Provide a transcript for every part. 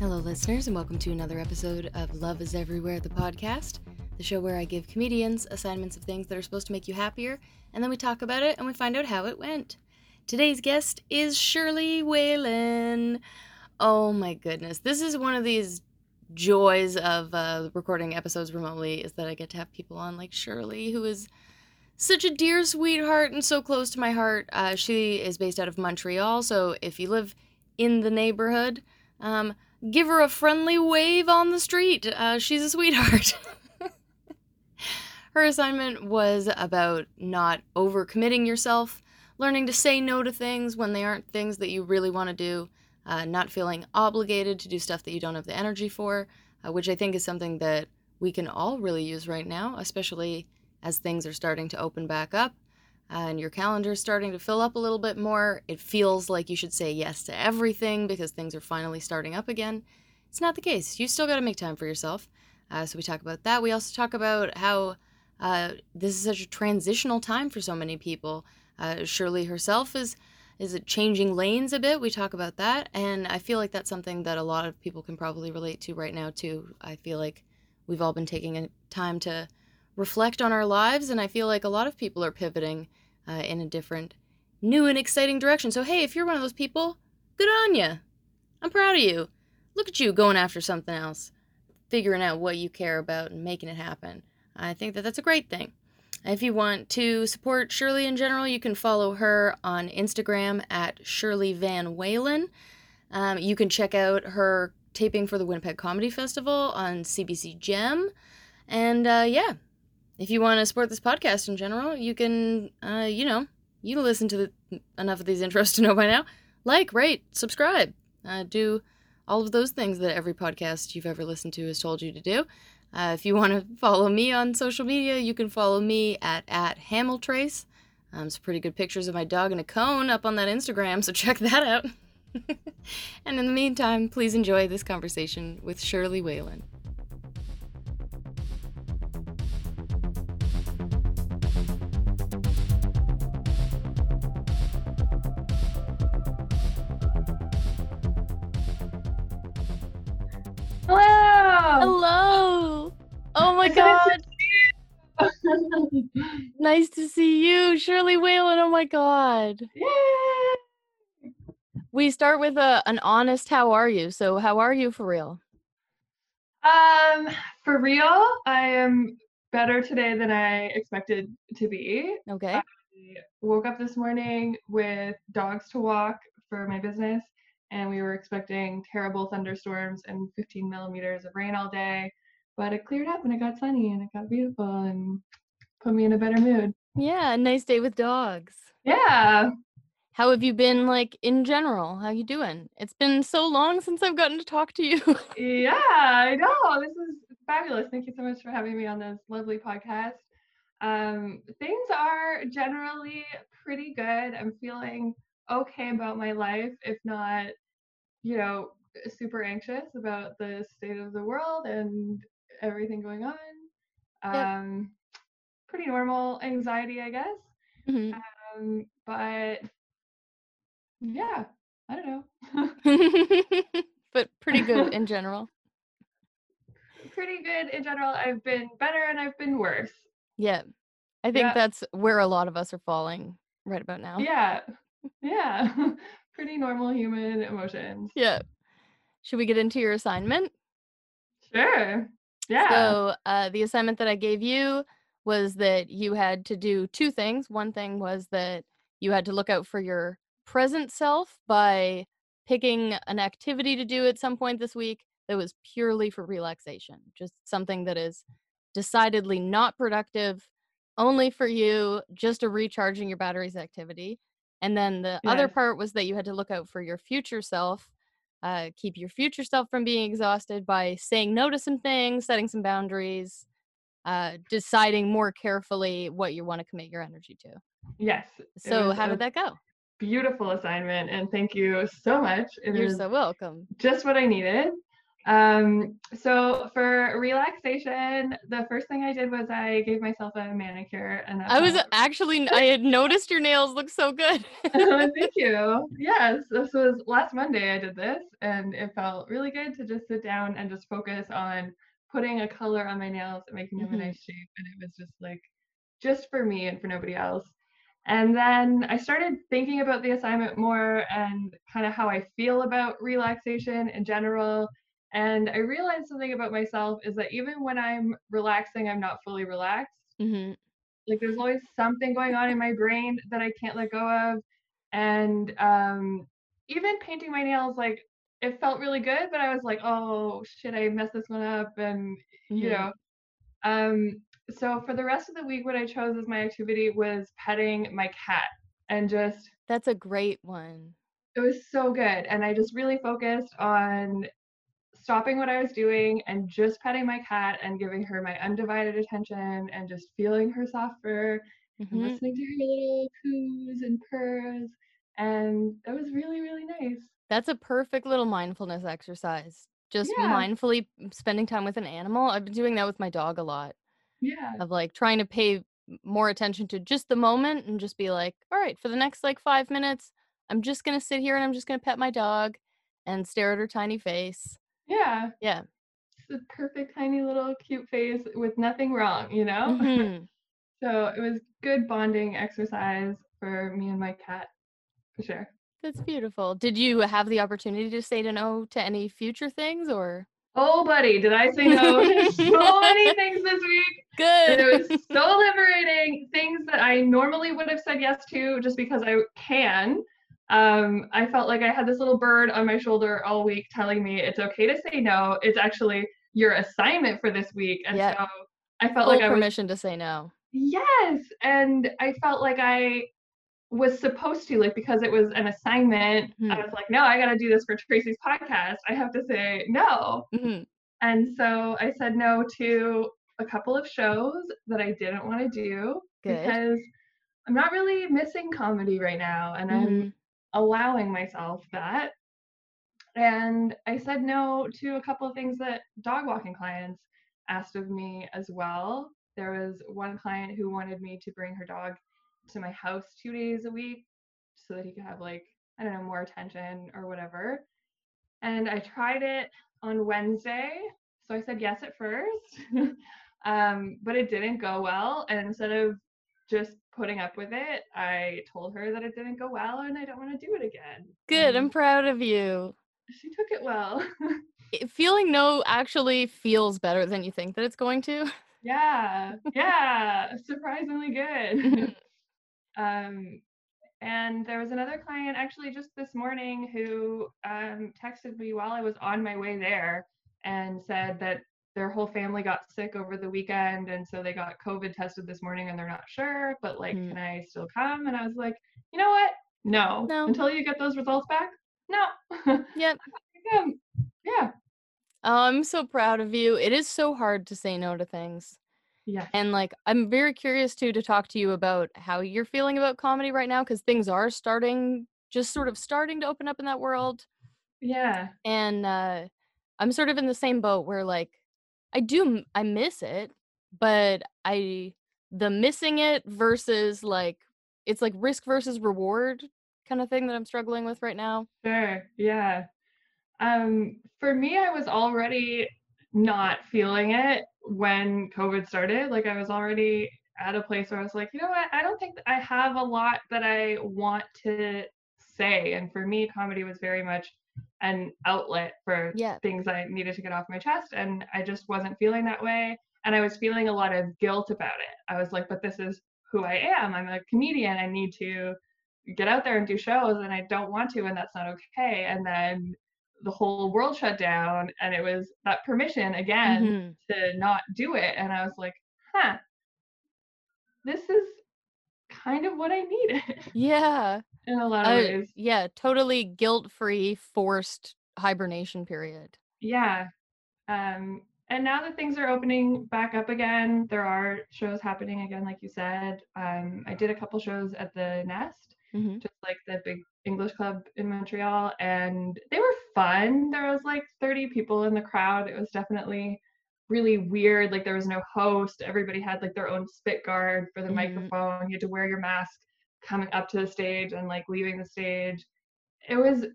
Hello, listeners, and welcome to another episode of Love is Everywhere, the podcast, the show where I give comedians assignments of things that are supposed to make you happier, and then we talk about it and we find out how it went. Today's guest is Shirley Whalen. Oh my goodness. This is one of these joys of uh, recording episodes remotely is that I get to have people on like Shirley, who is such a dear sweetheart and so close to my heart. Uh, she is based out of Montreal, so if you live in the neighborhood, um, give her a friendly wave on the street. Uh, she's a sweetheart. her assignment was about not overcommitting yourself, learning to say no to things when they aren't things that you really want to do, uh, not feeling obligated to do stuff that you don't have the energy for, uh, which I think is something that we can all really use right now, especially as things are starting to open back up and your calendar is starting to fill up a little bit more. It feels like you should say yes to everything because things are finally starting up again. It's not the case. You still got to make time for yourself. Uh, so we talk about that. We also talk about how uh, this is such a transitional time for so many people. Uh, Shirley herself is is it changing lanes a bit? We talk about that, and I feel like that's something that a lot of people can probably relate to right now too. I feel like we've all been taking a time to reflect on our lives, and I feel like a lot of people are pivoting uh, in a different, new and exciting direction. So hey, if you're one of those people, good on you. I'm proud of you. Look at you going after something else, figuring out what you care about and making it happen. I think that that's a great thing. If you want to support Shirley in general, you can follow her on Instagram at Shirley Van Whalen. Um, you can check out her taping for the Winnipeg Comedy Festival on CBC Gem. And uh, yeah, if you want to support this podcast in general, you can, uh, you know, you listen to the, enough of these intros to know by now. Like, rate, subscribe, uh, do all of those things that every podcast you've ever listened to has told you to do. Uh, if you want to follow me on social media, you can follow me at, at Hamiltrace. Um, some pretty good pictures of my dog in a cone up on that Instagram, so check that out. and in the meantime, please enjoy this conversation with Shirley Whalen. Oh my god. nice to see you, Shirley Whalen. Oh my god. Yay. We start with a an honest how are you? So how are you for real? Um, for real, I am better today than I expected to be. Okay. I woke up this morning with dogs to walk for my business and we were expecting terrible thunderstorms and 15 millimeters of rain all day. But it cleared up and it got sunny and it got beautiful and put me in a better mood. Yeah, a nice day with dogs. Yeah. How have you been like in general? How you doing? It's been so long since I've gotten to talk to you. yeah, I know. This is fabulous. Thank you so much for having me on this lovely podcast. Um, things are generally pretty good. I'm feeling okay about my life, if not, you know, super anxious about the state of the world and everything going on. Um, pretty normal anxiety, I guess. Mhm. Um, but yeah, I don't know. but pretty good in general. pretty good in general. I've been better and I've been worse. Yeah. I think Yeah. that's where a lot of us are falling right about now. Yeah. Yeah. pretty normal human emotions. Yeah. Should we get into your assignment? Sure. Yeah. So, uh, the assignment that I gave you was that you had to do two things. One thing was that you had to look out for your present self by picking an activity to do at some point this week that was purely for relaxation, just something that is decidedly not productive, only for you, just a recharging your batteries activity. And then the other part was that you had to look out for your future self uh, keep your future self from being exhausted by saying no to some things, setting some boundaries, uh, deciding more carefully what you want to commit your energy to. yes. So, how did that go? Beautiful assignment, and thank you so much. It You're so welcome. just what I needed. Um, so for relaxation, the first thing I did was I gave myself a manicure, and I was actually I had noticed your nails look so good. Thank you. Yes, this was last Monday I did this, and it felt really good to just sit down and just focus on putting a color on my nails and making them Mhm. a nice shape, and it was just like just for me and for nobody else. And then I started thinking about the assignment more and kind of how I feel about relaxation in general. And I realized something about myself is that even when I'm relaxing, I'm not fully relaxed. hmm Like there's always something going on in my brain that I can't let go of. And um, even painting my nails, like it felt really good, but I was like, oh shit, I messed this one up. And, you hmm know, um, so for the rest of the week, what I chose as my activity was petting my cat and just That's a great one. it was so good. And I just really focused on stopping what I was doing and just petting my cat and giving her my undivided attention and just feeling her soft fur and hmm listening to her little coos and purrs. And it was really, really nice. That's a perfect little mindfulness exercise. Just Yeah, mindfully spending time with an animal. I've been doing that with my dog a lot. yeah, of like trying to pay more attention to just the moment and just be like, all right, for the next like five minutes, I'm just gonna sit here and I'm just gonna pet my dog and stare at her tiny face. Yeah. Yeah. It's the perfect tiny little cute face with nothing wrong, you know? hmm So it was good bonding exercise for me and my cat, for sure. That's beautiful. Did you have the opportunity to say no to any future things or? Oh, buddy, did I say no to so many things this week? And it was so liberating. Things that I normally would have said yes to just because I can. Um, I felt like I had this little bird on my shoulder all week telling me it's okay to say no. It's actually your assignment for this week. And Yep. so I felt Full like I was, permission to say no. yes. And I felt like I was supposed to, like, because it was an assignment, I hmm was like, no, I got to do this for Tracy's podcast. I have to say no. hmm And so I said no to a couple of shows that I didn't want to do Good. because I'm not really missing comedy right now and I'm hmm allowing myself that. And I said no to a couple of things that dog walking clients asked of me as well. There was one client who wanted me to bring her dog to my house two days a week so that he could have, like, I don't know, more attention or whatever. And I tried it on Wednesday. So I said yes at first, um, but it didn't go well. And instead of just putting up with it, I told her that it didn't go well and I don't want to do it again. Good. I'm proud of you. she took it well. Feeling no actually feels better than you think that it's going to. yeah, yeah, surprisingly good. Um, and there was another client actually just this morning who um, texted me while I was on my way there and said that their whole family got sick over the weekend and so they got COVID tested this morning and they're not sure, but like, Mm. can I still come? And I was like, you know what? No. No. Until you get those results back, no. Yep. Um, yeah. Oh, I'm so proud of you. It is so hard to say no to things. yeah And like I'm very curious too to talk to you about how you're feeling about comedy right now cuz things are starting just sort of starting to open up in that world Yeah. and uh I'm sort of in the same boat where like I do I miss it, but I the missing it versus like it's like risk versus reward kind of thing that I'm struggling with right now. Sure. Yeah. Um, for me, I was already not feeling it when COVID started. Like I was already at a place where I was like, you know what? I don't think I have a lot that I want to say. And for me, comedy was very much an outlet for Yeah. things I needed to get off my chest. And I just wasn't feeling that way. And I was feeling a lot of guilt about it. I was like, but this is who I am. I'm a comedian. I need to get out there and do shows and I don't want to and that's not okay. And then the whole world shut down and it was that permission again Mhm. to not do it. And I was like, huh, this is kind of what I needed Yeah. in a lot of Uh, ways. yeah, totally guilt-free forced hibernation period. Yeah. Um, and now that things are opening back up again, there are shows happening again, like you said. Um, I did a couple shows at the Nest hmm just like the big English club in Montreal, and they were fun. There was like 30 people in the crowd. It was definitely really weird. Like there was no host. Everybody had like their own spit guard for the Mhm. microphone. You had to wear your mask coming up to the stage and like leaving the stage. It was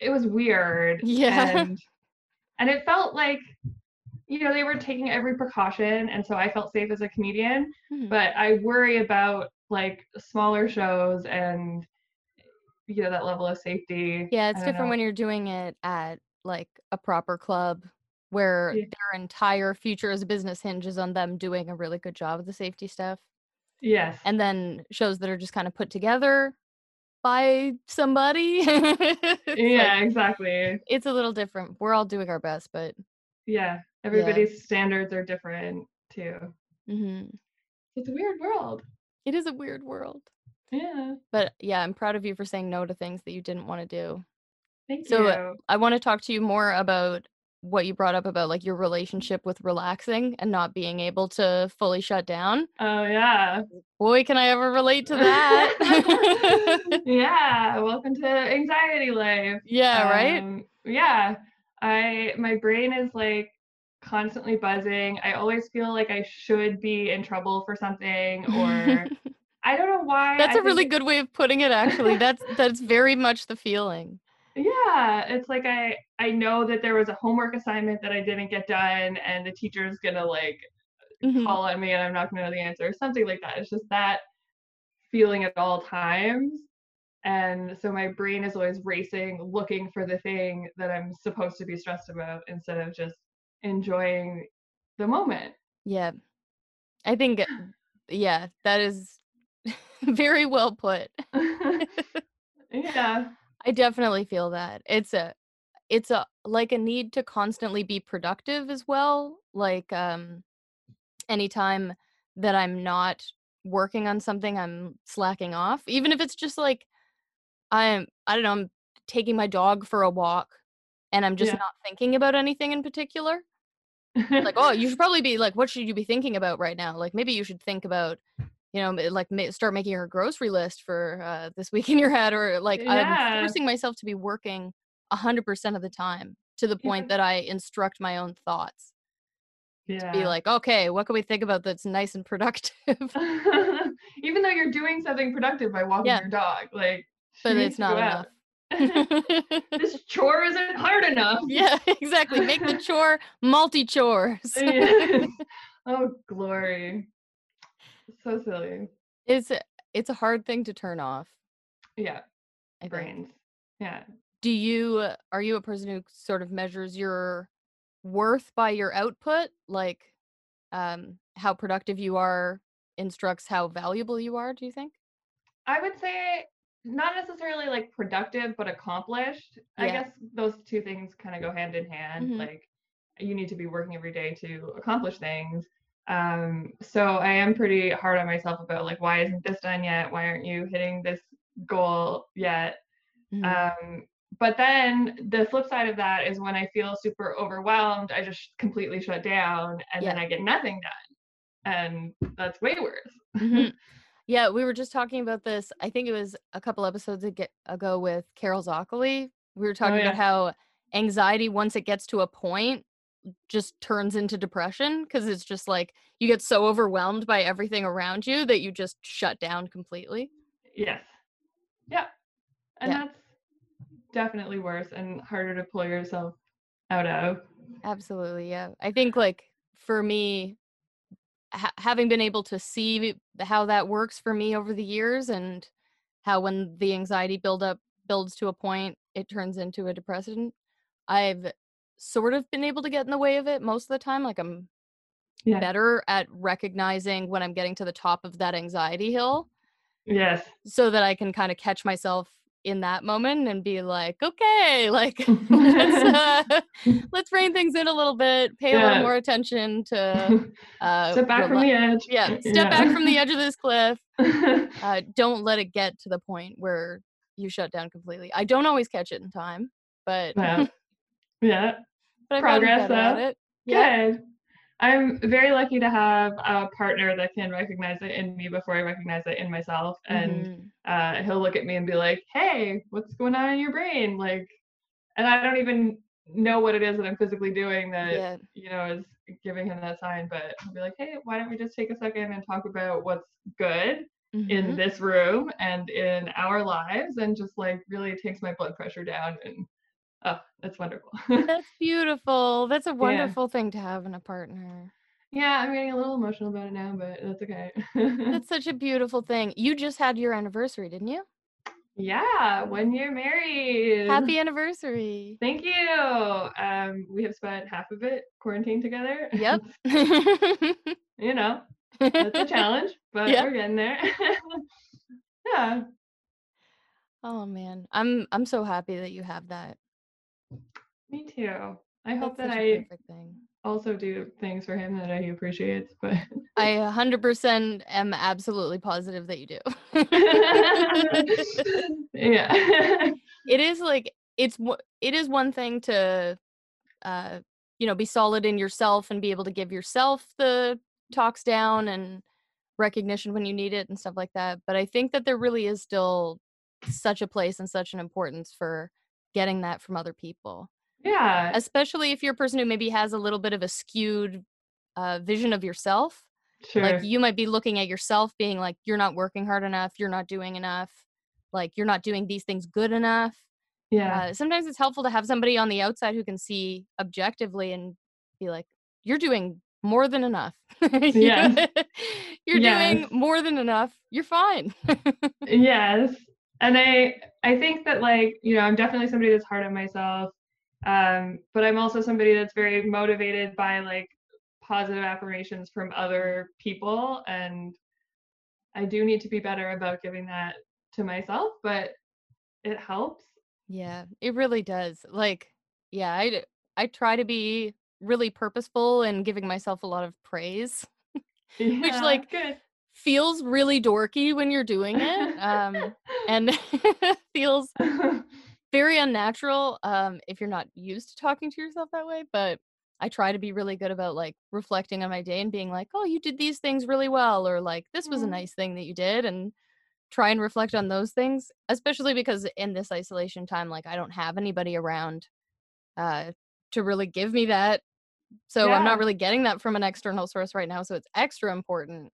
it was weird. Yeah. And and it felt like you know they were taking every precaution and so I felt safe as a comedian Mhm. but I worry about like smaller shows and you know that level of safety. Yeah, it's different know. when you're doing it at like a proper club where Yeah. their entire future as a business hinges on them doing a really good job of the safety stuff. Yes. And then shows that are just kind of put together by somebody. Yeah, like exactly. it's a little different. We're all doing our best, but Yeah. Everybody's standards are different too. mhm. It's a weird world. it is a weird world. Yeah. But yeah, I'm proud of you for saying no to things that you didn't want to do. Thank you. So you. I want to talk to you more about what you brought up about like your relationship with relaxing and not being able to fully shut down. Oh yeah. Boy, can I ever relate to that. yeah. Welcome to anxiety life. yeah, right? Um, yeah. I my brain is like constantly buzzing. I always feel like I should be in trouble for something or I don't know why. That's a a really good way of putting it actually. That's that's very much the feeling. Yeah, it's like I I know that there was a homework assignment that I didn't get done and the teacher's gonna like Mhm. call on me and I'm not gonna know the answer. Or something like that. It's just that feeling at all times. And so my brain is always racing, looking for the thing that I'm supposed to be stressed about instead of just enjoying the moment. Yeah. I think yeah, that is very well put. yeah. I definitely feel that. It's a it's a like a need to constantly be productive as well. Like um anytime that I'm not working on something, I'm slacking off. Even if it's just like I'm I don't know, I'm taking my dog for a walk and I'm just Yeah. not thinking about anything in particular. Like, oh, you should probably be like, what should you be thinking about right now? Like, maybe you should think about, you know, like start making your grocery list for uh, this week in your head, or like I'm forcing myself to be working a hundred percent of the time to the Yeah. point that I instruct my own thoughts. Yeah to be like, okay, what can we think about that's nice and productive? Even though you're doing something productive by walking Yeah. your dog, like but it's not enough. this chore isn't hard enough. yeah, exactly. Make the chore multi chores. Oh glory. So silly. it's it's a hard thing to turn off. Yeah, I think. brains. Yeah. do you are you a person who sort of measures your worth by your output like um how productive you are instructs how valuable you are do you think I would say not necessarily like productive, but accomplished. I guess those two things kind of go hand in hand. Mhm. Like you need to be working every day to accomplish things. Um, so I am pretty hard on myself about like why isn't this done yet? Why aren't you hitting this goal yet? Mhm. Um, but then the flip side of that is when I feel super overwhelmed, I just completely shut down and then I get nothing done. And that's way worse. Mhm. yeah we were just talking about this i think it was a couple episodes ago with carol zockley we were talking Oh, yeah. about how anxiety once it gets to a point just turns into depression because it's just like you get so overwhelmed by everything around you that you just shut down completely Yes. Yeah. And Yeah. that's definitely worse and harder to pull yourself out of. Absolutely, yeah. I think like for me, ha- having been able to see how that works for me over the years, and how when the anxiety buildup builds to a point, it turns into a depression. I've sort of been able to get in the way of it most of the time. Like I'm Yeah. better at recognizing when I'm getting to the top of that anxiety hill, Yes. so that I can kind of catch myself in that moment and be like, okay, like let's uh, let's rein things in a little bit, pay a little more attention to uh, Step back from the edge. yeah, step back from the edge of this cliff. Uh, don't let it get to the point where you shut down completely. I don't always catch it in time, but yeah. Yeah. But Progress, though. Good. I'm very lucky to have a partner that can recognize it in me before I recognize it in myself. And Mhm. uh, he'll look at me and be like, "Hey, what's going on in your brain?" Like, and I don't even know what it is that I'm physically doing that Yeah. you know is giving him that sign. But he'll be like, "Hey, why don't we just take a second and talk about what's good in Mhm. this room and in our lives?" And just like really takes my blood pressure down, and oh, that's wonderful. That's beautiful. That's a yeah. wonderful thing to have in a partner. Yeah, I'm getting a little emotional about it now, but that's okay. That's such a beautiful thing. You just had your anniversary, didn't you? yeah, one year married. Happy anniversary. Thank you. Um, we have spent half of it quarantined together. Yep. you know, that's a challenge, but Yeah. we're getting there. yeah, Oh man. I'm I'm so happy that you have that. Me too. I hope That's that I also do things for him that he appreciates, but I 100% am absolutely positive that you do. yeah. it is like it's it is one thing to uh you know be solid in yourself and be able to give yourself the talks down and recognition when you need it and stuff like that but i think that there really is still such a place and such an importance for getting that from other people yeah. especially if you're a person who maybe has a little bit of a skewed uh, vision of yourself Sure. like you might be looking at yourself being like you're not working hard enough you're not doing enough like you're not doing these things good enough yeah. uh, sometimes it's helpful to have somebody on the outside who can see objectively and be like you're doing more than enough Yes. you're Yes. doing more than enough you're fine yes and i i think that like you know i'm definitely somebody that's hard on myself um but i'm also somebody that's very motivated by like positive affirmations from other people and i do need to be better about giving that to myself but it helps. Yeah it really does. Like yeah I, I try to be really purposeful in giving myself a lot of praise yeah, like, good. feels really dorky when you're doing it um and feels very unnatural um if you're not used to talking to yourself that way but i try to be really good about like reflecting on my day and being like oh you did these things really well or like this was a Mm. nice thing that you did and try and reflect on those things especially because in this isolation time like i don't have anybody around uh to really give me that so i'm not really getting that from an external source right now so it's extra important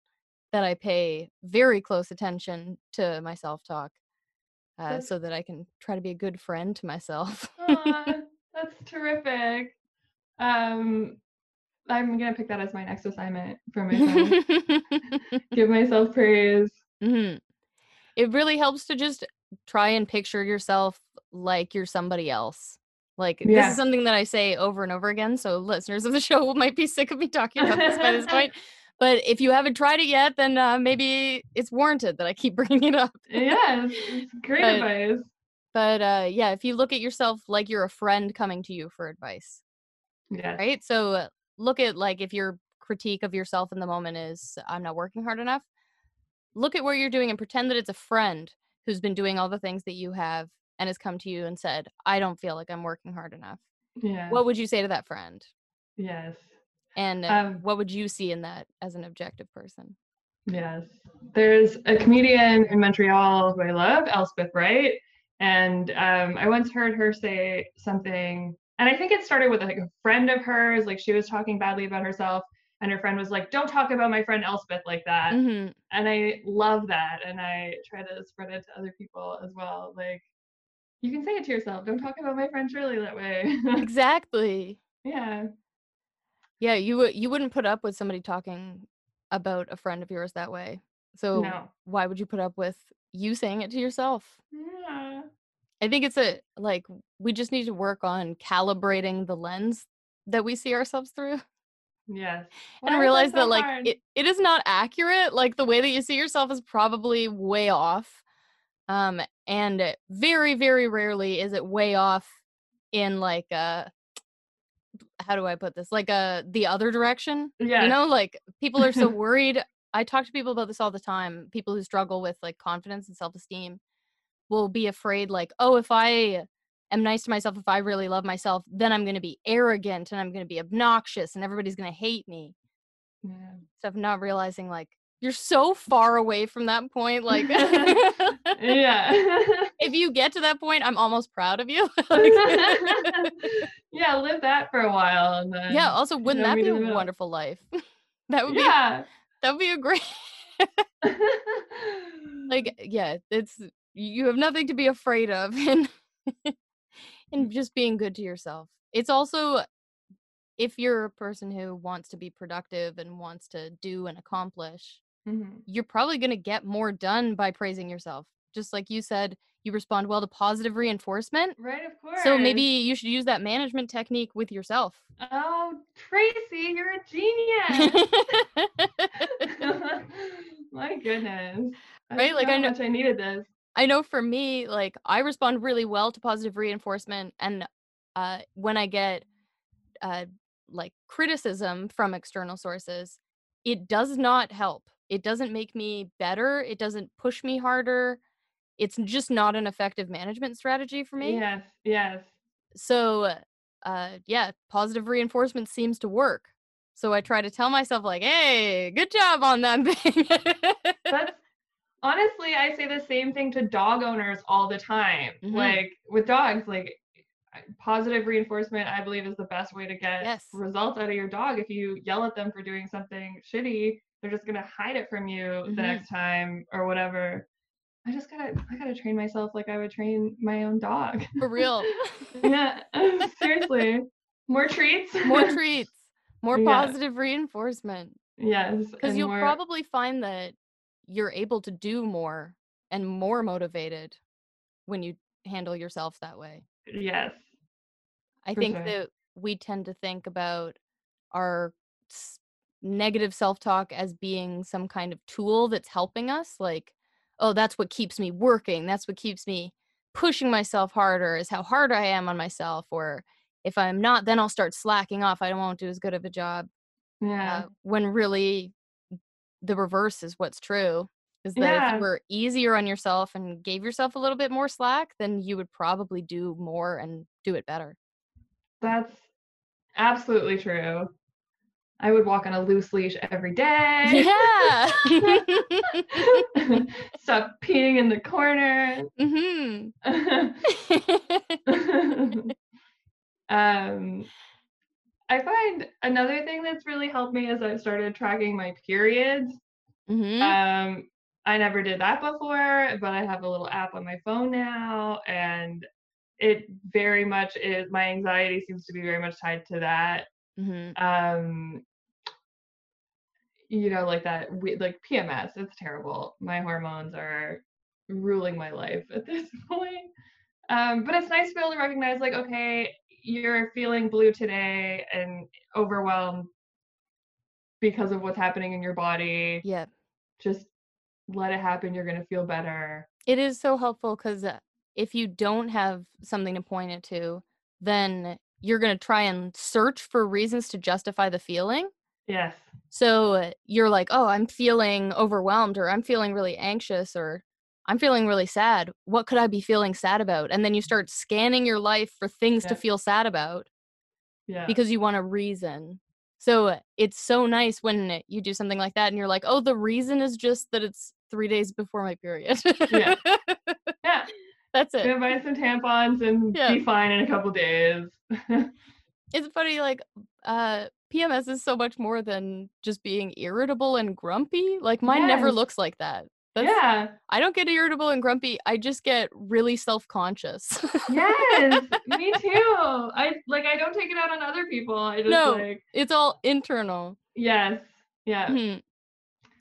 that i pay very close attention to my self talk uh, so that I can try to be a good friend to myself. Aw, that's terrific um i'm gonna pick that as my next assignment for myself give myself praise. Mhm. It really helps to just try and picture yourself like you're somebody else. Like this is something that I say over and over again, so listeners of the show might be sick of me talking about this by this point. But if you haven't tried it yet, then uh, maybe it's warranted that I keep bringing it up. Yeah, it's, great But- advice. But uh, yeah, if you look at yourself like you're a friend coming to you for advice, Yeah. right? So uh, look at like if your critique of yourself in the moment is I'm not working hard enough. Look at what you're doing and pretend that it's a friend who's been doing all the things that you have and has come to you and said, "I don't feel like I'm working hard enough." Yeah. What would you say to that friend? yes. And uh, Um, what would you see in that as an objective person? Yes. There's a comedian in Montreal who I love, Elspeth Wright. And um, I once heard her say something, and I think it started with like a friend of hers, like she was talking badly about herself, and her friend was like, Don't talk about my friend Elspeth like that. hmm And I love that. And I try to spread it to other people as well. Like, you can say it to yourself. Don't talk about my friend Shirley that way. Exactly. yeah. Yeah, you would you wouldn't put up with somebody talking about a friend of yours that way. So No. why would you put up with you saying it to yourself? Yeah. I think it's a like we just need to work on calibrating the lens that we see ourselves through Yes. and Why is realize so that like it, it is not accurate. Like the way that you see yourself is probably way off. Um and very, very rarely is it way off in like uh how do I put this? Like uh the other direction. Yes. You know, like people are so worried. I talk to people about this all the time. People who struggle with like confidence and self esteem will be afraid, like, oh, if I am nice to myself, if I really love myself, then I'm going to be arrogant and I'm going to be obnoxious and everybody's going to hate me. Yeah. stuff, not realizing like you're so far away from that point. Like, yeah. if you get to that point, I'm almost proud of you. Like- yeah, live that for a while and then yeah. Also, wouldn't know, that be a middle. wonderful life? that would be Yeah. that would be a great like yeah. It's you have nothing to be afraid of and and just being good to yourself. It's also if you're a person who wants to be productive and wants to do and accomplish, Mhm. you're probably going to get more done by praising yourself. Just like you said, you respond well to positive reinforcement. Right, of course. So maybe you should use that management technique with yourself. Oh, Tracy, you're a genius. My goodness. I Right, like, I know- I needed this. I know for me, like I respond really well to positive reinforcement, and uh, when I get uh, like criticism from external sources, it does not help. It doesn't make me better. It doesn't push me harder. It's just not an effective management strategy for me. Yes, yes. So, uh, yeah, positive reinforcement seems to work. So I try to tell myself like, "Hey, good job on that thing." That's honestly, I say the same thing to dog owners all the time. Mhm. Like with dogs, like positive reinforcement, I believe, is the best way to get Yes. results out of your dog. If you yell at them for doing something shitty, they're just gonna hide it from you Mhm. the next time or whatever. I just gotta, I gotta train myself like I would train my own dog. for real. yeah, seriously. More treats. more treats, more Yeah. positive reinforcement. yes, Because you'll more- probably find that you're able to do more and more motivated when you handle yourself that way. yes. I think sure. that we tend to think about our negative self talk as being some kind of tool that's helping us. Like, oh, that's what keeps me working. That's what keeps me pushing myself harder, is how hard I am on myself. Or if I'm not, then I'll start slacking off. I won't do as good of a job. Yeah. uh, when really the reverse is what's true is that if you were easier on yourself and gave yourself a little bit more slack then you would probably do more and do it better That's absolutely true. I would walk on a loose leash every day. yeah Stop peeing in the corner. Mm-hmm. um, I find another thing that's really helped me is I've started tracking my periods. Mm-hmm. Um, I never did that before, but I have a little app on my phone now, and it very much is my anxiety seems to be very much tied to that. Mm-hmm. Um, you know, like that, we, like PMS. It's terrible. My hormones are ruling my life at this point. Um, but it's nice to be able to recognize, like, okay, you're feeling blue today and overwhelmed because of what's happening in your body. yeah Just let it happen. You're gonna feel better. it is so helpful because if you don't have something to point it to then you're going to try and search for reasons to justify the feeling Yes. So you're like, oh, I'm feeling overwhelmed, or I'm feeling really anxious, or I'm feeling really sad. What could I be feeling sad about? And then you start scanning your life for things to feel sad about Yeah. because you want a reason. So it's so nice when you do something like that and you're like, oh, the reason is just that it's three days before my period. Yeah. yeah. That's it. Gonna buy some tampons and Yeah. be fine in a couple days. It's funny, like, uh, PMS is so much more than just being irritable and grumpy. Like, mine never looks like that. That's, yeah. I don't get irritable and grumpy. I just get really self conscious. Yes. me too. I like I don't take it out on other people. I just No. like it's all internal. yes. Yeah. Mhm.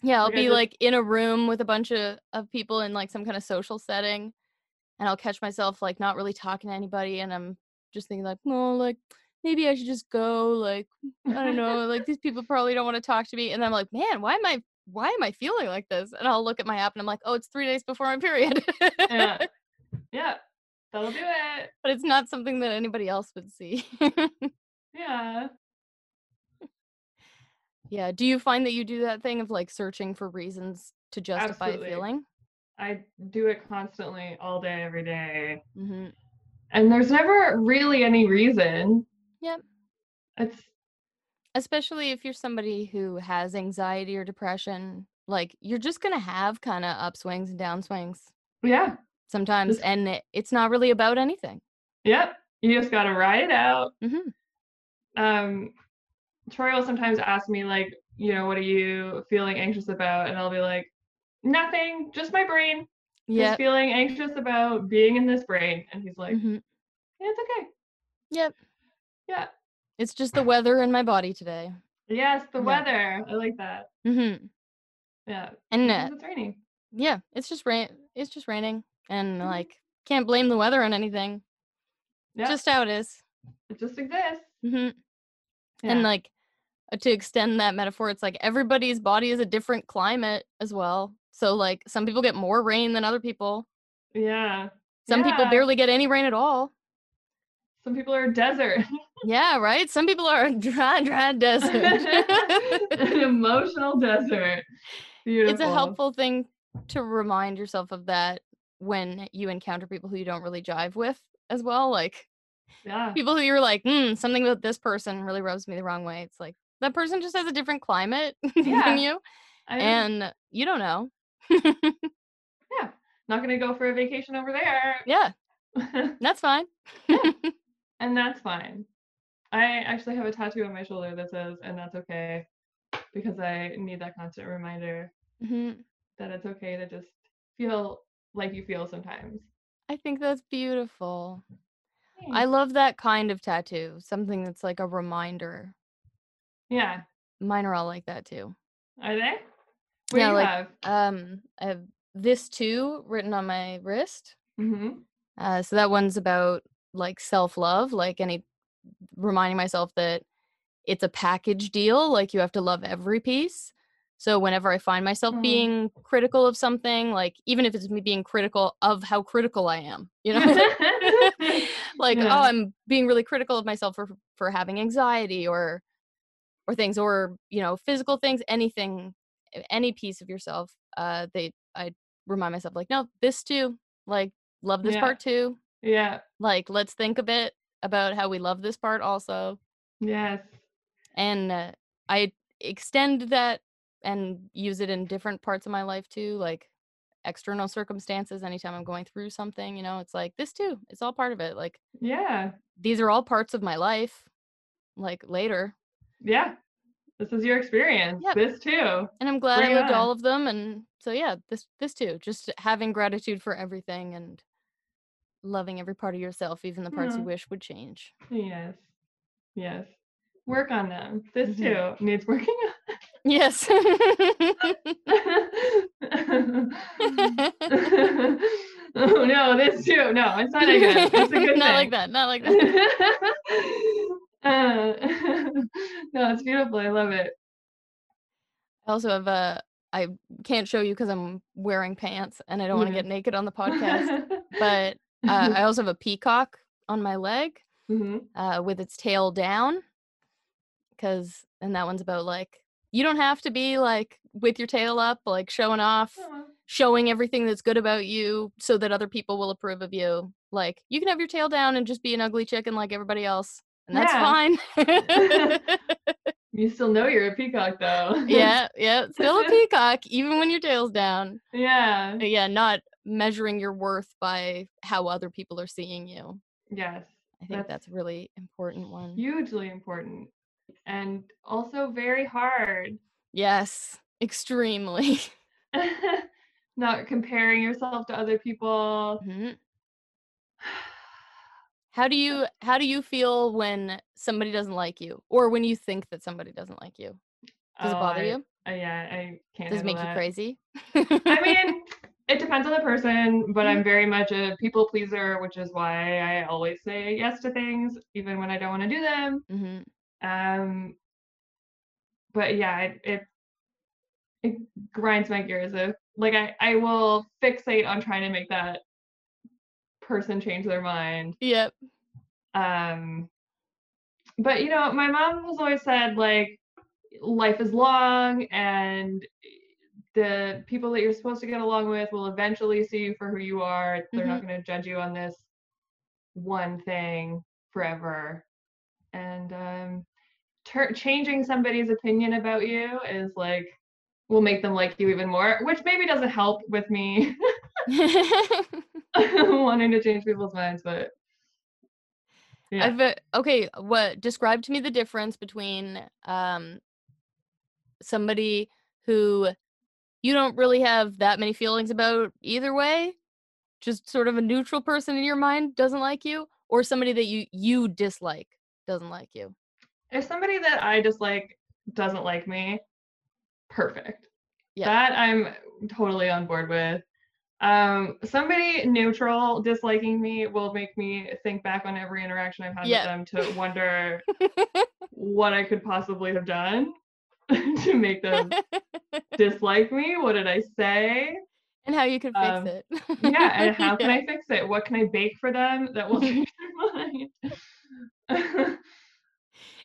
Yeah, I'll Like, be just- like in a room with a bunch of, of people in like some kind of social setting, and I'll catch myself like not really talking to anybody, and I'm just thinking like, no, like maybe I should just go. Like I don't know, like these people probably don't want to talk to me, and I'm like, man, why am I why am I feeling like this? And I'll look at my app and I'm like, oh, it's three days before my period. Yeah. yeah. That'll do it. but it's not something that anybody else would see. Yeah. yeah. Do you find that you do that thing of like searching for reasons to justify Absolutely. a feeling? I do it constantly all day, every day. hmm And there's never really any reason. Yep. It's especially if you're somebody who has anxiety or depression, like you're just gonna have kind of upswings and downswings Yeah. sometimes, Just- and it, it's not really about anything. Yep. You just gotta ride it out. hmm Um, Troy will sometimes ask me like, you know, what are you feeling anxious about? And I'll be like, nothing, just my brain. Yeah. Just feeling anxious about being in this brain. And he's like, hmm yeah, it's okay. Yep. Yeah. It's just the weather in my body today. Yes, the Yeah. weather. I like that. hmm Yeah. And uh, it's raining. yeah, it's just rain. It's just raining, and Mhm. like can't blame the weather on anything. Yeah. Just how it is. it just exists. hmm Yeah. And like uh, to extend that metaphor, it's like everybody's body is a different climate as well. So like some people get more rain than other people. yeah. Some people barely get any rain at all. Some people are desert. Yeah, right. Some people are a dry, dry desert. An emotional desert. Beautiful. it's a helpful thing to remind yourself of that when you encounter people who you don't really jive with as well. Like Yeah. people who you're like, hmm, something about this person really rubs me the wrong way. It's like that person just has a different climate Yeah. than you, I, and you don't know. yeah. Not gonna go for a vacation over there. yeah, that's fine. And that's fine. I actually have a tattoo on my shoulder that says, and that's okay. Because I need that constant reminder Mhm. that it's okay to just feel like you feel sometimes. I think that's beautiful. I love that kind of tattoo. Something that's like a reminder. yeah. Mine are all like that too. Are they? What Yeah, do you like, have? Um, I have this too written on my wrist. Mm-hmm. Uh, so that one's about like self love, like any reminding myself that it's a package deal. Like you have to love every piece. So whenever I find myself Mhm. being critical of something, like even if it's me being critical of how critical I am, you know, like Yeah. oh, I'm being really critical of myself for for having anxiety or or things or you know physical things, anything, any piece of yourself. Uh, they I remind myself like no, this too, like love this Yeah. part too yeah. like let's think a bit about how we love this part also Yes. and uh, i extend that and use it in different parts of my life too like external circumstances anytime i'm going through something you know it's like this too it's all part of it like Yeah. these are all parts of my life like later Yeah. This is your experience. Yep. This too. and i'm glad i Bring it lived all of them and so yeah this this too just having gratitude for everything and loving every part of yourself even the parts you Mhm. wish would change Yes. Yes. Work on them. This Mhm. too needs working on. yes oh no, this too. No, it's not a good. It's a good not like that. Not like that. Uh, no, it's beautiful. I love it. I also have a. I can't show you because I'm wearing pants and I don't want to get naked on the podcast. But uh, I also have a peacock on my leg Mhm. uh, with its tail down. Because and that one's about like you don't have to be like with your tail up, like showing off, Aw. showing everything that's good about you, so that other people will approve of you. Like you can have your tail down and just be an ugly chicken like everybody else, and that's Yeah. fine. You still know you're a peacock though. yeah, yeah, still a peacock, even when your tail's down. yeah. But yeah, not measuring your worth by how other people are seeing you. Yes. I think That's that's a really important one. hugely important and also very hard. yes, extremely. Not comparing yourself to other people. Mhm. How do you how do you feel when somebody doesn't like you, or when you think that somebody doesn't like you? Does it Oh, bother I- you? I- yeah, I can't. Does it make you crazy? I mean, it depends on the person, but Mm-hmm. I'm very much a people pleaser, which is why I always say yes to things, even when I don't want to do them. hmm Um, but yeah, it, it it grinds my gears. If like I I will fixate on trying to make that person change their mind. Yep. Um, but you know, my mom has always said like life is long and the people that you're supposed to get along with will eventually see you for who you are. They're not going to judge you on this one thing forever. And um, tur- changing somebody's opinion about you is like will make them like you even more, which maybe doesn't help with me wanting to change people's minds, but yeah. I've okay. What describe to me the difference between um somebody who you don't really have that many feelings about either way, just sort of a neutral person in your mind doesn't like you, or somebody that you you dislike doesn't like you. if somebody that I dislike doesn't like me, perfect. Yeah. That I'm totally on board with. Um, somebody neutral disliking me will make me think back on every interaction I've had Yeah. with them to wonder what I could possibly have done to make them dislike me. What did I say? and how you fix Um, it. Yeah, and how can Yeah. I fix it? What can I bake for them that will change their mind?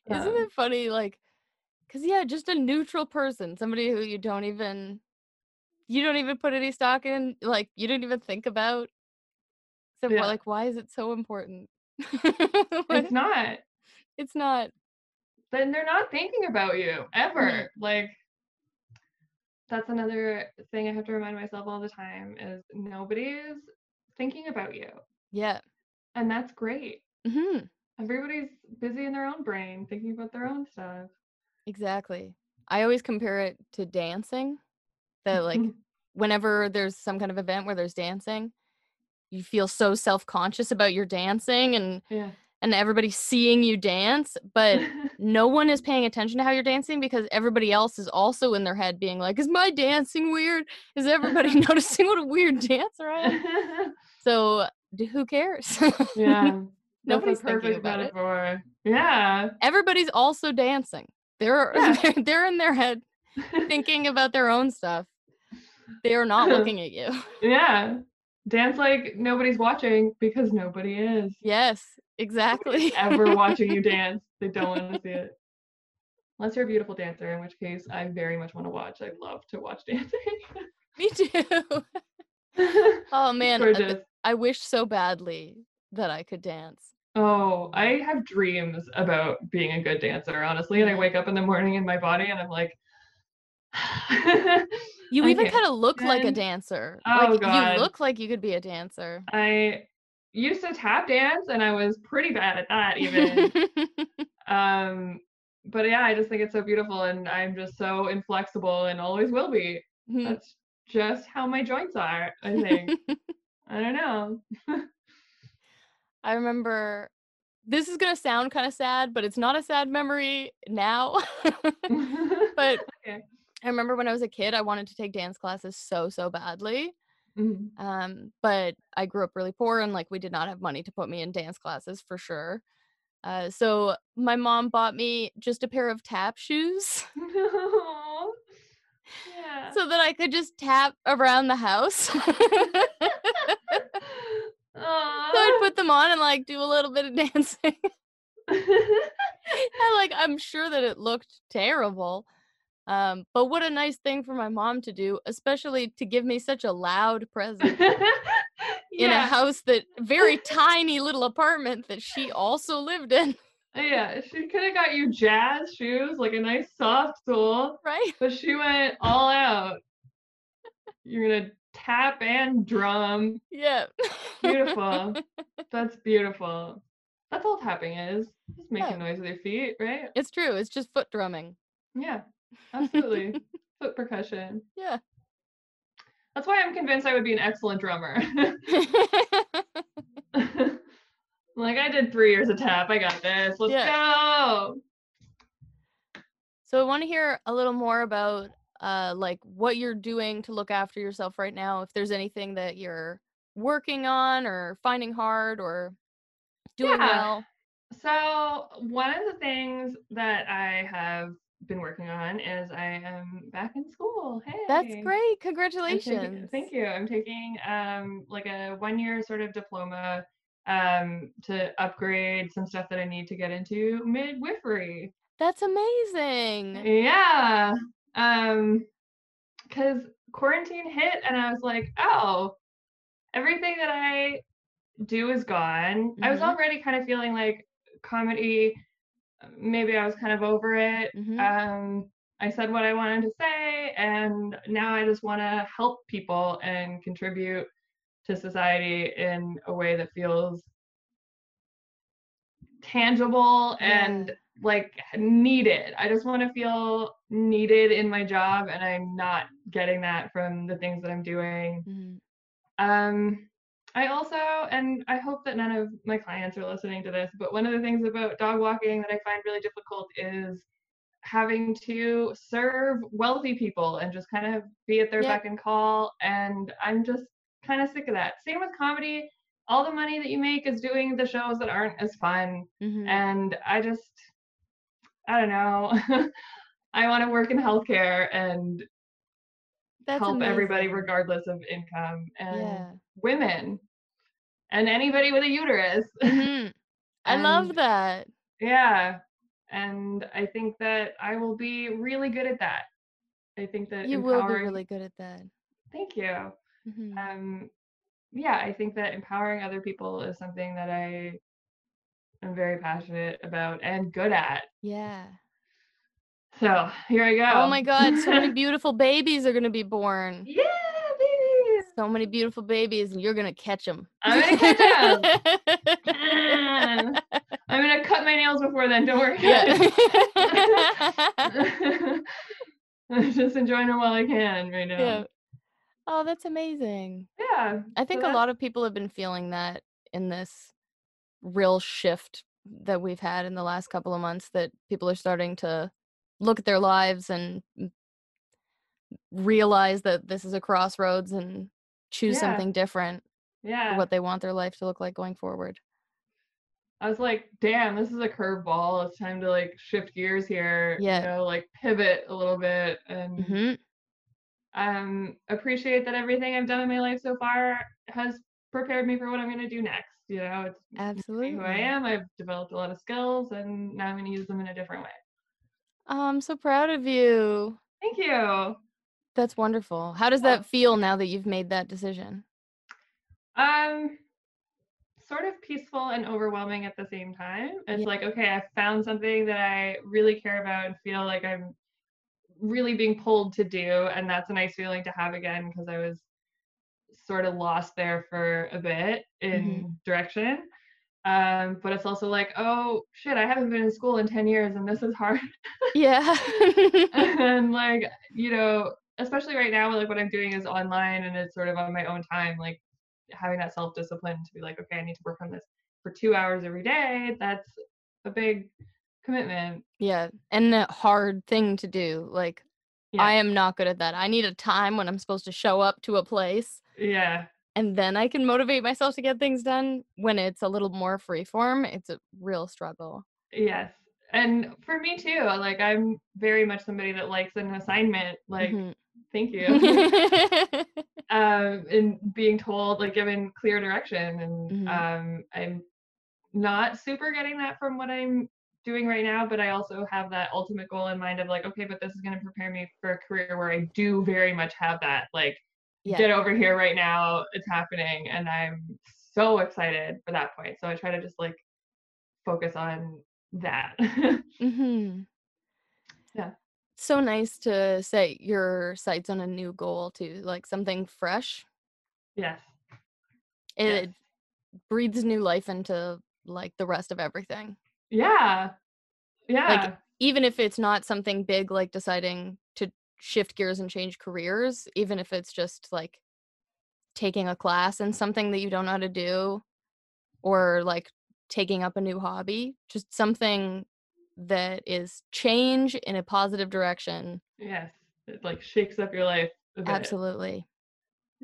Isn't it funny? Like, cause yeah, just a neutral person, somebody who you don't even, you don't even put any stock in, like you didn't even think about. So Yeah. like, why is it so important? It's not. it's not. then they're not thinking about you ever. Like that's another thing I have to remind myself all the time is nobody is thinking about you. Yeah. And that's great. hmm Everybody's busy in their own brain thinking about their own stuff. Exactly. I always compare it to dancing. That like whenever there's some kind of event where there's dancing, you feel so self-conscious about your dancing and yeah. and everybody's seeing you dance, but no one is paying attention to how you're dancing because everybody else is also in their head being like, "Is my dancing weird? Is everybody noticing what a weird dancer I am?" So, who cares? yeah. Nobody's thinking perfect about it. Yeah. Everybody's also dancing. They're, Yeah. they're they're in their head thinking about their own stuff. They are not looking at you. yeah. Dance like nobody's watching because nobody is. Yes, exactly. ever watching you dance. They don't want to see it. Unless you're a beautiful dancer, in which case I very much want to watch. I love to watch dancing. Me too. Oh man, uh, th- Gorgeous. I wish so badly that I could dance. Oh, I have dreams about being a good dancer, honestly. And I Mhm. wake up in the morning in my body and I'm like, You I even kind of look like a dancer. Oh, like God. you look like you could be a dancer. I used to tap dance and I was pretty bad at that even. um, but yeah, I just think it's so beautiful and I'm just so inflexible and always will be. Mhm. That's just how my joints are, I think. I don't know. I remember this is gonna sound kind of sad, but it's not a sad memory now. but Okay. I remember when I was a kid, I wanted to take dance classes so so badly. Mhm. Um, but I grew up really poor and like we did not have money to put me in dance classes for sure. Uh, so my mom bought me just a pair of tap shoes Yeah. so that I could just tap around the house. so I'd put them on and like do a little bit of dancing. and like I'm sure that it looked terrible. Um, but what a nice thing for my mom to do, especially to give me such a loud present in a house that very tiny little apartment that she also lived in, Yeah, she could have got you jazz shoes, like a nice soft sole, right? but she went all out. You're gonna tap and drum. Yeah. Beautiful. That's beautiful. That's all tapping is. Just making Yeah. noise with your feet, right? it's true. It's just foot drumming. Yeah, absolutely. Foot percussion. Yeah. That's why I'm convinced I would be an excellent drummer. like I did three years of tap. I got this. Let's go. so I want to hear a little more about uh like what you're doing to look after yourself right now. If there's anything that you're working on or finding hard or doing Yeah. well. So one of the things that I have been working on is I am back in school. Hey. That's great. I'm taking- Congratulations. thank you. I'm taking um like a one year sort of diploma um to upgrade some stuff that I need to get into midwifery. That's amazing. Yeah. Um cuz quarantine hit and I was like, "Oh, everything that I do is gone." I was Mhm. already kind of feeling like comedy maybe I was kind of over it. Mhm. Um, I said what I wanted to say, and now I just want to help people and contribute to society in a way that feels tangible and like needed. I just want to feel needed in my job, and I'm not getting that from the things that I'm doing. Mhm. Um, I also, and I hope that none of my clients are listening to this, but one of the things about dog walking that I find really difficult is having to serve wealthy people and just kind of be at their Yep. beck and call. And I'm just kind of sick of that. Same with comedy. All the money that you make is doing the shows that aren't as fun. Mhm. And I just, I don't know. I want to work in healthcare and That's help everybody regardless of income and Yeah. women and anybody with a uterus. Mhm. I love that. yeah. And I think that I will be really good at that. I think that You will be really good at that. thank you. Mhm. Um, yeah, I think that empowering other people is something that I am very passionate about and good at. Yeah. So here I go. Oh my god, so many beautiful babies are gonna be born. yeah. So many beautiful babies, and you're gonna catch them. I'm gonna catch 'em. I'm gonna cut my nails before then. Don't worry. yeah. I'm just enjoying them while I can right now. yeah. Oh, that's amazing. Yeah. I so think a lot of people have been feeling that in this real shift that we've had in the last couple of months that people are starting to look at their lives and realize that this is a crossroads and choose Yeah. something different Yeah. what they want their life to look like going forward. I was like, damn, this is a curveball. It's time to like shift gears here. Yeah. You know, like pivot a little bit and hmm um appreciate that everything I've done in my life so far has prepared me for what I'm gonna do next. You know, it's Absolutely. who I am. I've developed a lot of skills and now I'm gonna use them in a different way. Oh, I'm so proud of you. Thank you. That's wonderful. How does that feel now that you've made that decision? Um, sort of peaceful and overwhelming at the same time. It's Yeah. like, okay, I found something that I really care about and feel like I'm really being pulled to do, and that's a nice feeling to have again because I was sort of lost there for a bit in direction. Um, but it's also like, oh shit, I haven't been in school in 10 years and this is hard. Yeah. and like, you know, especially right now, like what I'm doing is online and it's sort of on my own time, like having that self discipline to be like, okay, I need to work on this for two hours every day. That's a big commitment. yeah. And a hard thing to do. Like, I am not good at that. I need a time when I'm supposed to show up to a place Yeah. and then I can motivate myself to get things done. When it's a little more free form, it's a real struggle. Yes. And for me too, like I'm very much somebody that likes an assignment. Like, Mhm. thank you. um, and being told, like given clear direction. And Mhm. um, I'm not super getting that from what I'm doing right now, but I also have that ultimate goal in mind of like, okay, but this is going to prepare me for a career where I do very much have that. Like, yeah. get over here right now. It's happening. And I'm so excited for that point. So I try to just like focus on that. hmm Yeah. So nice to set your sights on a new goal too, like something fresh. yes. It breathes new life into like the rest of everything. Yeah. Yeah. Even if it's not something big like deciding to shift gears and change careers, even if it's just like taking a class in something that you don't know how to do or like taking up a new hobby, just something that is change in a positive direction. yes. It like shakes up your life a bit. Absolutely.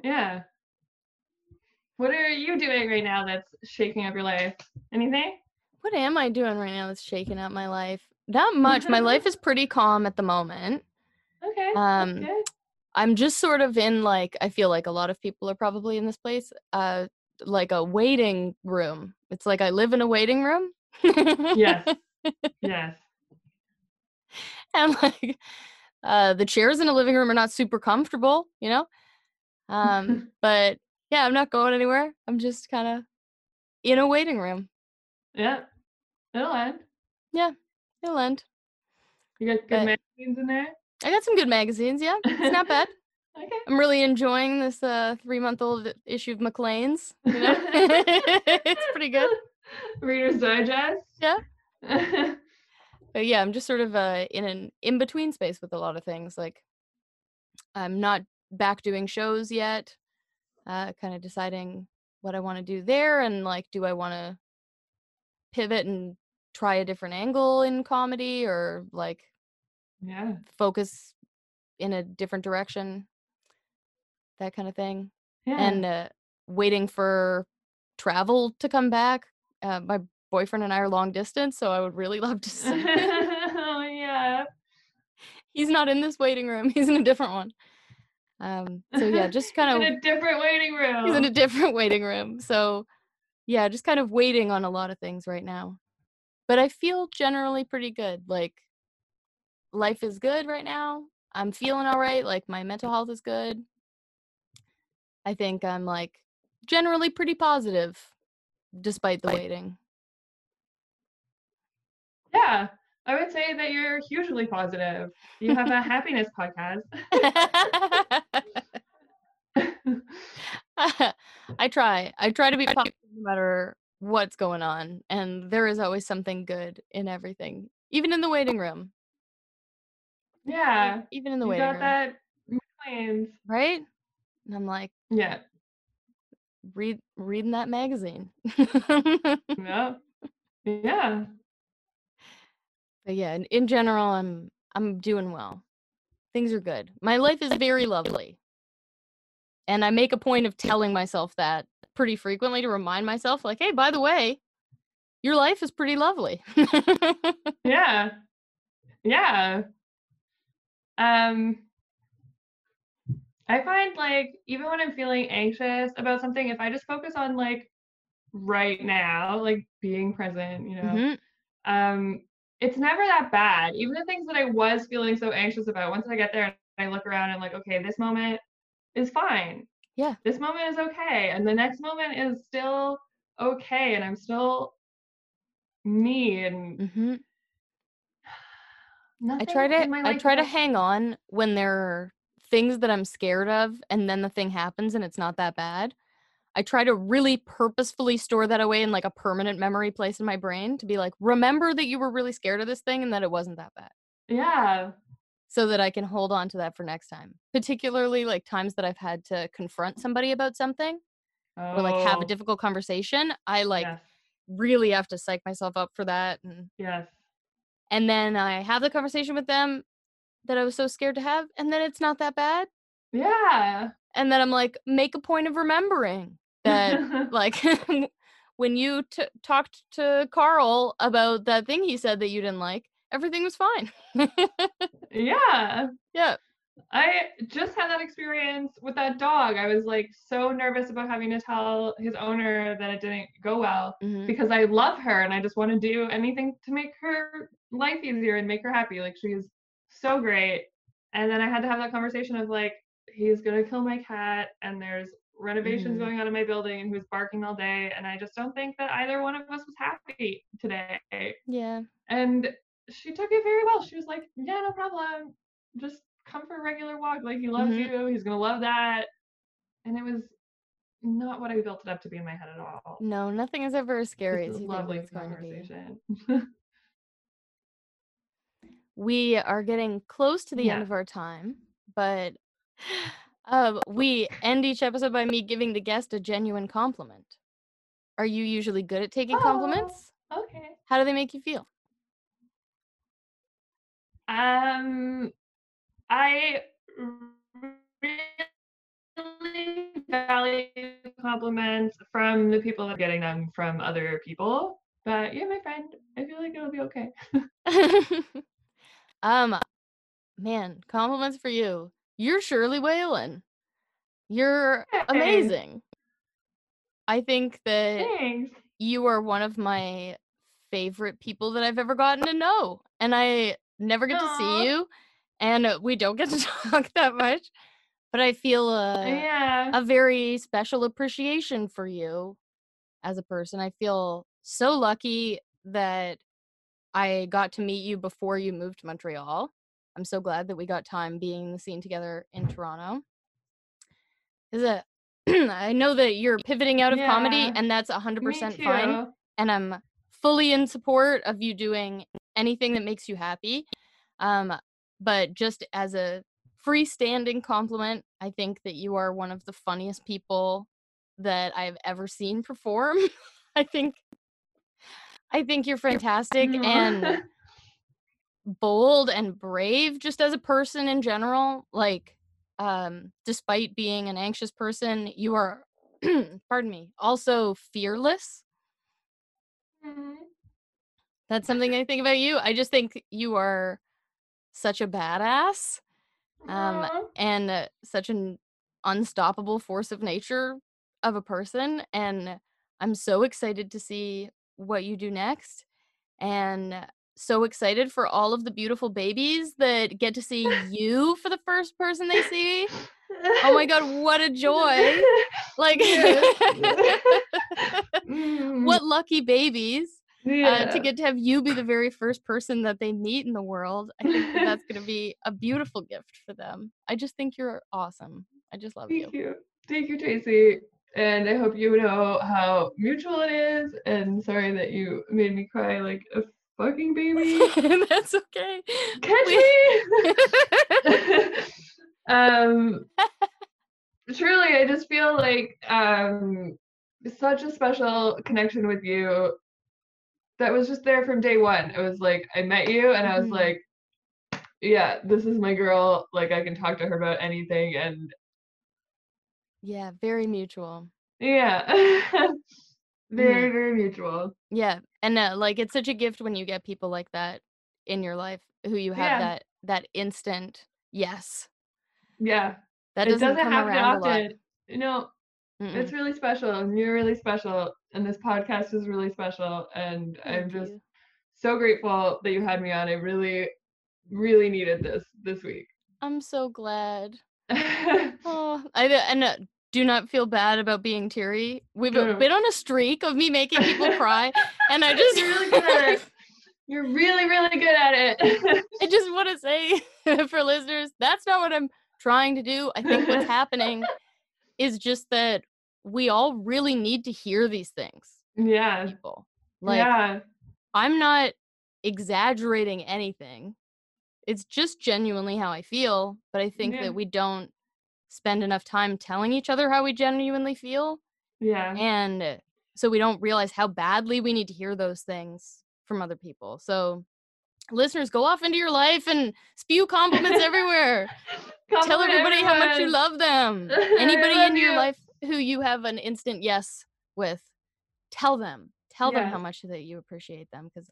Yeah. What are you doing right now that's shaking up your life? Anything? What am I doing right now that's shaking up my life? Not much. My life is pretty calm at the moment. Okay. Um. I'm just sort of in like I feel like a lot of people are probably in this place, uh like a waiting room. It's like I live in a waiting room. Yes. Yes. and like uh the chairs in a living room are not super comfortable, you know? Um but yeah, I'm not going anywhere. I'm just kind of in a waiting room. Yeah. It'll end. Yeah. It'll end. You got good But- magazines in there? I got some good magazines. Yeah, it's not bad. Okay. I'm really enjoying this uh, three month old issue of Maclean's. You know, it's pretty good. Reader's Digest. Yeah. Yeah. But yeah, I'm just sort of uh, in an in between space with a lot of things. Like, I'm not back doing shows yet. Uh, kind of deciding what I want to do there, and like, do I want to pivot and try a different angle in comedy, or like yeah. focus in a different direction? That kind of thing. Yeah. and uh, waiting for travel to come back. Uh, my boyfriend and I are long distance, so I would really love to see. oh yeah. He's not in this waiting room; he's in a different one. Um, so yeah, just kind of in a different waiting room. he's in a different waiting room. So yeah, just kind of waiting on a lot of things right now. But I feel generally pretty good. Like life is good right now. I'm feeling all right. Like my mental health is good. I think I'm like generally pretty positive despite the waiting. yeah. I would say that you're hugely positive. You have a happiness podcast. I try. I try to be positive no matter what's going on. And there is always something good in everything, even in the waiting room. yeah. Even in the You waiting got room. that. Right? And I'm like, Yeah. read reading that magazine. Yeah. Yeah. but yeah, in, in general, I'm I'm doing well. Things are good. My life is very lovely. And I make a point of telling myself that pretty frequently to remind myself, like, hey, by the way, your life is pretty lovely. Yeah. Yeah. Um I find like even when I'm feeling anxious about something, if I just focus on like right now, like being present, you know, Mhm. um, it's never that bad. Even the things that I was feeling so anxious about, once I get there and I look around and I'm like, okay, this moment is fine. Yeah. This moment is okay. And the next moment is still okay. And I'm still me and Mhm. I try to I try to hang on when there things that I'm scared of and then the thing happens and it's not that bad. I try to really purposefully store that away in like a permanent memory place in my brain to be like, remember that you were really scared of this thing and that it wasn't that bad. Yeah. So that I can hold on to that for next time. Particularly like times that I've had to confront somebody about something or like have a Oh, difficult conversation. I like yes. really have to psych myself up for that and Yes. and then I have the conversation with them that I was so scared to have, and then it's not that bad. Yeah. And then I'm like, make a point of remembering that, like, when you t- talked to Carl about that thing he said that you didn't like, everything was fine. yeah. yeah. I just had that experience with that dog. I was like so nervous about having to tell his owner that it didn't go well mhm, because I love her and I just want to do anything to make her life easier and make her happy. Like she's so great. And then I had to have that conversation of like, he's gonna kill my cat and there's renovations Mhm. going on in my building and he was barking all day. And I just don't think that either one of us was happy today. Yeah. And she took it very well. She was like, Yeah, no problem. Just come for a regular walk. Like he loves Mhm. you. He's gonna love that. And it was not what I built it up to be in my head at all. No, nothing is ever as scary as you think lovely it's going to be. We are getting close to the end of our time, but um, we end each episode by me giving the guest a genuine compliment. Are you usually good at taking Oh. compliments? okay. How do they make you feel? Um, I really value compliments from the people that are getting them from other people. But you're my friend. I feel like it'll be okay. um, man, compliments for you. You're Shirley Whalen. You're amazing. I think that Thanks. you are one of my favorite people that I've ever gotten to know. And I never get to see you, and uh, we don't get to talk that much. But I feel a, yeah. a very special appreciation for you as a person. I feel so lucky that I got to meet you before you moved to Montreal. I'm so glad that we got time being in the scene together in Toronto. Is it? I know that you're pivoting out of comedy, and that's 100% fine. And I'm fully in support of you doing anything that makes you happy. Um, but just as a freestanding compliment, I think that you are one of the funniest people that I've ever seen perform. I think I think you're fantastic and bold and brave just as a person in general. Like um despite being an anxious person, you are pardon me, also fearless. Mhm. That's something I think about you. I just think you are such a badass um Aw. and uh, such an unstoppable force of nature of a person and I'm so excited to see what you do next and so excited for all of the beautiful babies that get to see you for the first person they see. Oh my god, what a joy. Like Mm, what lucky babies uh, to get to have you be the very first person that they meet in the world. I think that that's going to be a beautiful gift for them. I just think you're awesome. I just love you. Thank you. Thank you, Tracy. And I hope you know how mutual it is. And sorry that you made me cry like a fucking baby. that's okay. Catch We- me! um, truly, I just feel like um, such a special connection with you that was just there from day one. It was like I met you and I was Mhm. like, yeah, this is my girl. Like I can talk to her about anything. And yeah, very mutual. yeah, very, very mutual. Yeah, and uh, like it's such a gift when you get people like that in your life who you have Yeah. that that instant yes. Yeah, That it doesn't, doesn't come happen around a lot. often. No, Mm-mm. it's really special and you're really special and this podcast is really special and i'm just you. so grateful that you had me on i really really needed this this week I'm so glad. Oh, I and uh, do not feel bad about being teary. We've uh, been on a streak of me making people cry, and I just you're really good at it you're really really good at it I just want to say for listeners, that's not what I'm trying to do. I think what's happening is just that we all really need to hear these things, yeah people. Like yeah I'm not exaggerating anything. It's just genuinely how I feel, but I think Yeah. that we don't spend enough time telling each other how we genuinely feel. yeah. and so we don't realize how badly we need to hear those things from other people. So listeners go off into your life and spew compliments everywhere. Tell Compliment everybody how much you love them. Anybody love in your you. life who you have an instant yes with tell them. Tell them how much that you appreciate them because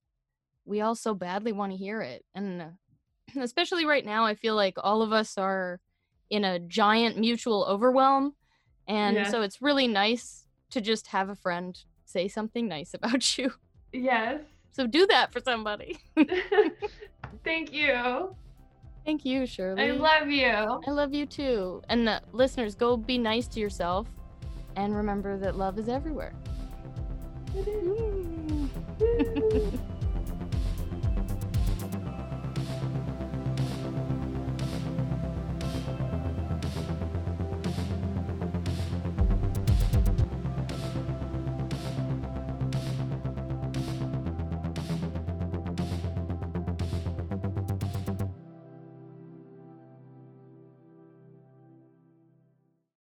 we all so badly want to hear it and especially right now i feel like all of us are in a giant mutual overwhelm. And Yes. so it's really nice to just have a friend say something nice about you. Yes. So do that for somebody. Thank you. Thank you shirley. I love you. I love you too. And uh, listeners, go be nice to yourself and remember that love is everywhere.